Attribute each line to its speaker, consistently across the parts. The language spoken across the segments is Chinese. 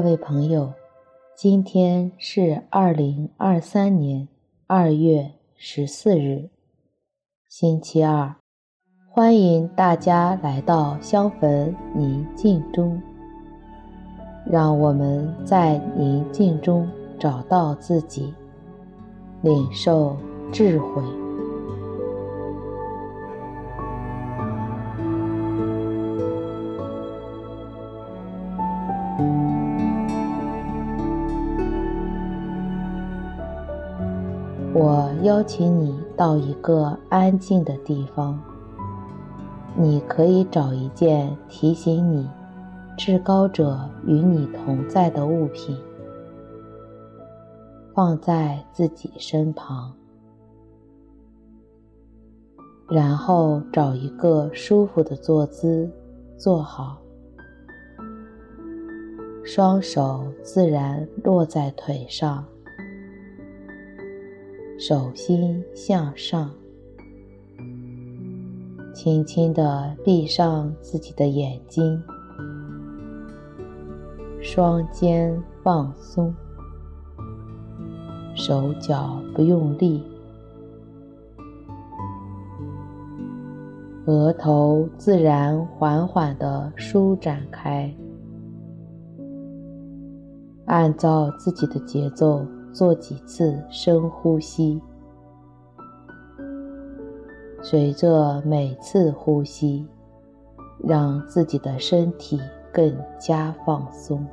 Speaker 1: 各位朋友，今天是二零二三年二月十四日，星期二。欢迎大家来到香焚宁静中，让我们在宁静中找到自己，领受智慧。我邀请你到一个安静的地方，你可以找一件提醒你至高者与你同在的物品，放在自己身旁，然后找一个舒服的坐姿坐好，双手自然落在腿上。手心向上，轻轻地闭上自己的眼睛，双肩放松，手脚不用力，额头自然缓缓地舒展开，按照自己的节奏。做几次深呼吸，随着每次呼吸，让自己的身体更加放松。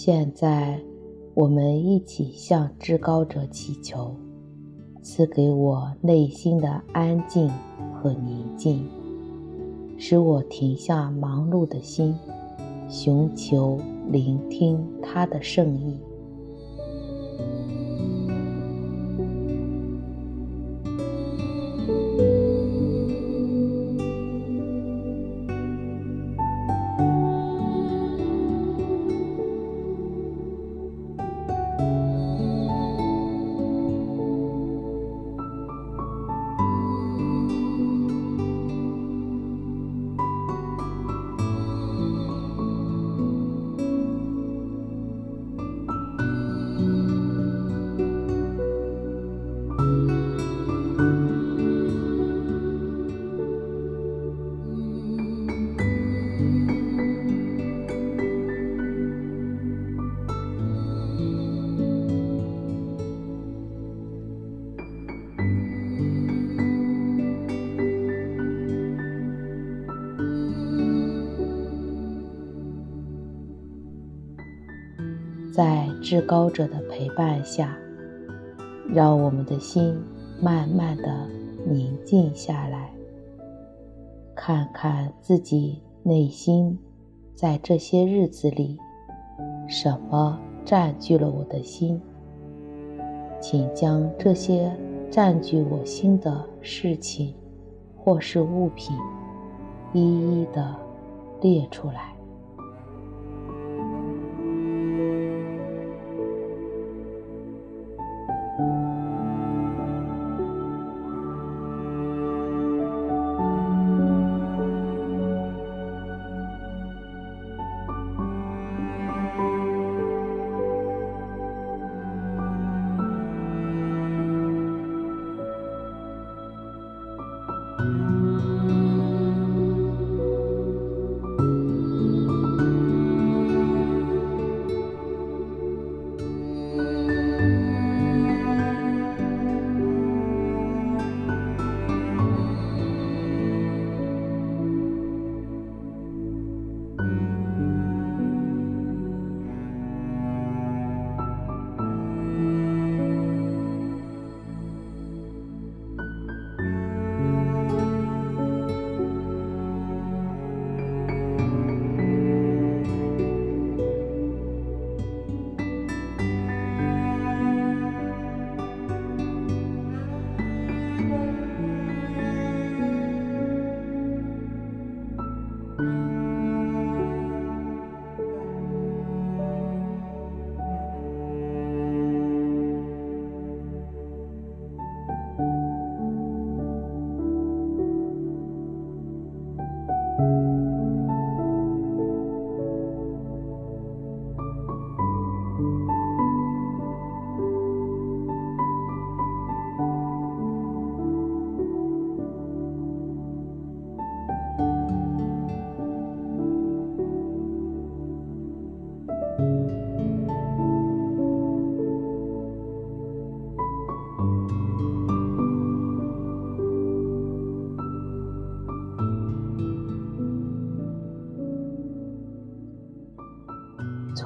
Speaker 1: 现在，我们一起向至高者祈求，赐给我内心的安静和宁静，使我停下忙碌的心，寻求聆听他的圣意。在至高者的陪伴下，让我们的心慢慢的宁静下来，看看自己内心在这些日子里，什么占据了我的心，请将这些占据我心的事情或是物品，一一的列出来。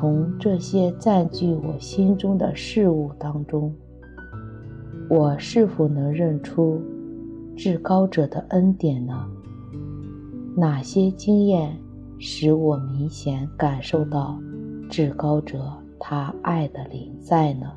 Speaker 1: 从这些占据我心中的事物当中，我是否能认出至高者的恩典呢？哪些经验使我明显感受到至高者他爱的临在呢？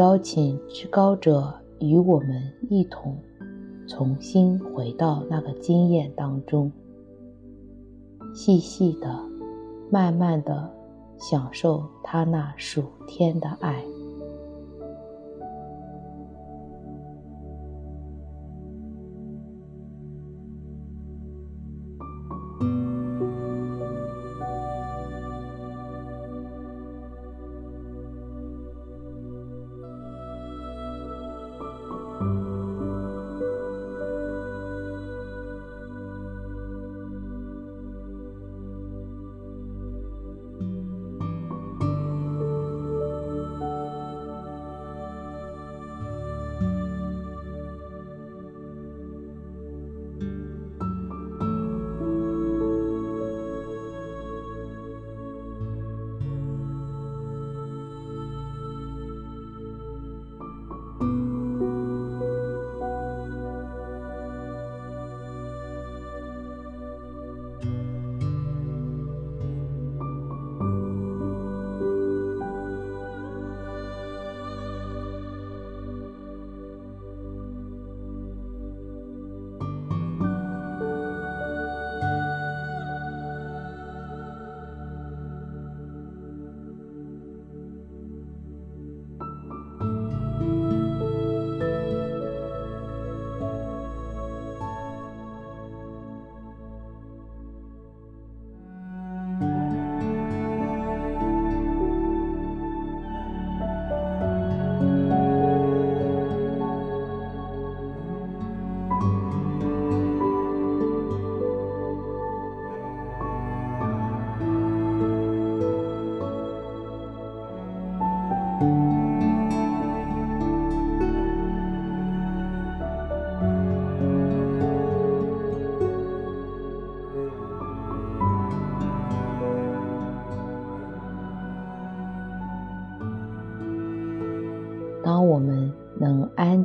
Speaker 1: 邀请至高者与我们一同重新回到那个经验当中，细细的、慢慢的享受他那属天的爱。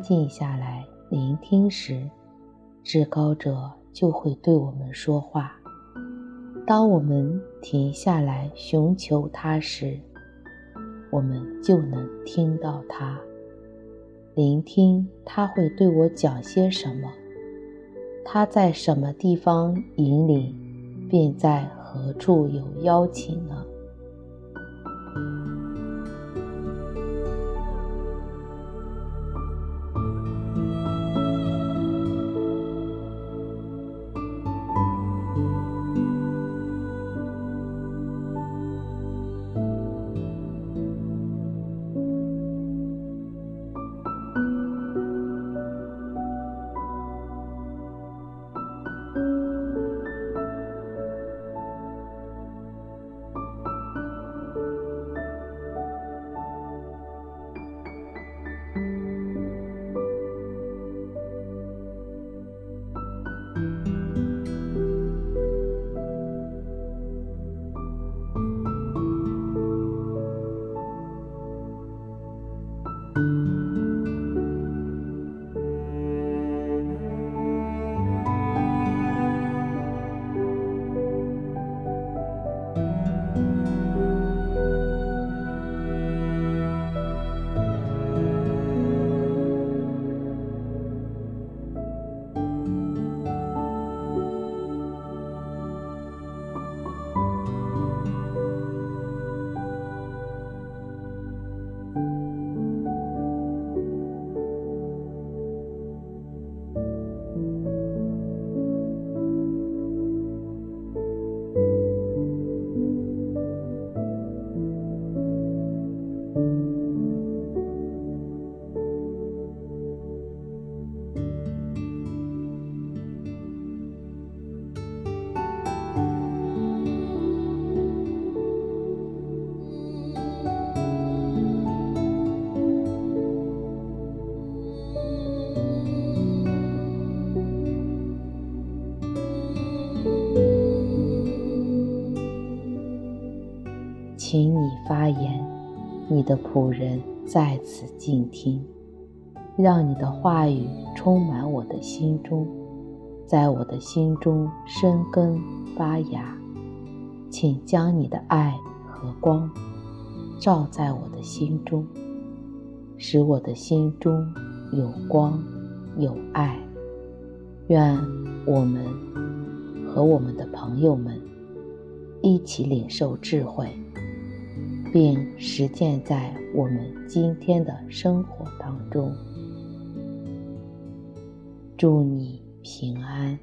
Speaker 1: 静下来聆听时，至高者就会对我们说话；当我们停下来寻求他时，我们就能听到他。聆听他会对我讲些什么，他在什么地方引领，并在何处有邀请呢？发言，你的仆人在此静听，让你的话语充满我的心中，在我的心中生根发芽。请将你的爱和光照在我的心中，使我的心中有光有爱。愿我们和我们的朋友们一起领受智慧。并实践在我们今天的生活当中。祝你平安。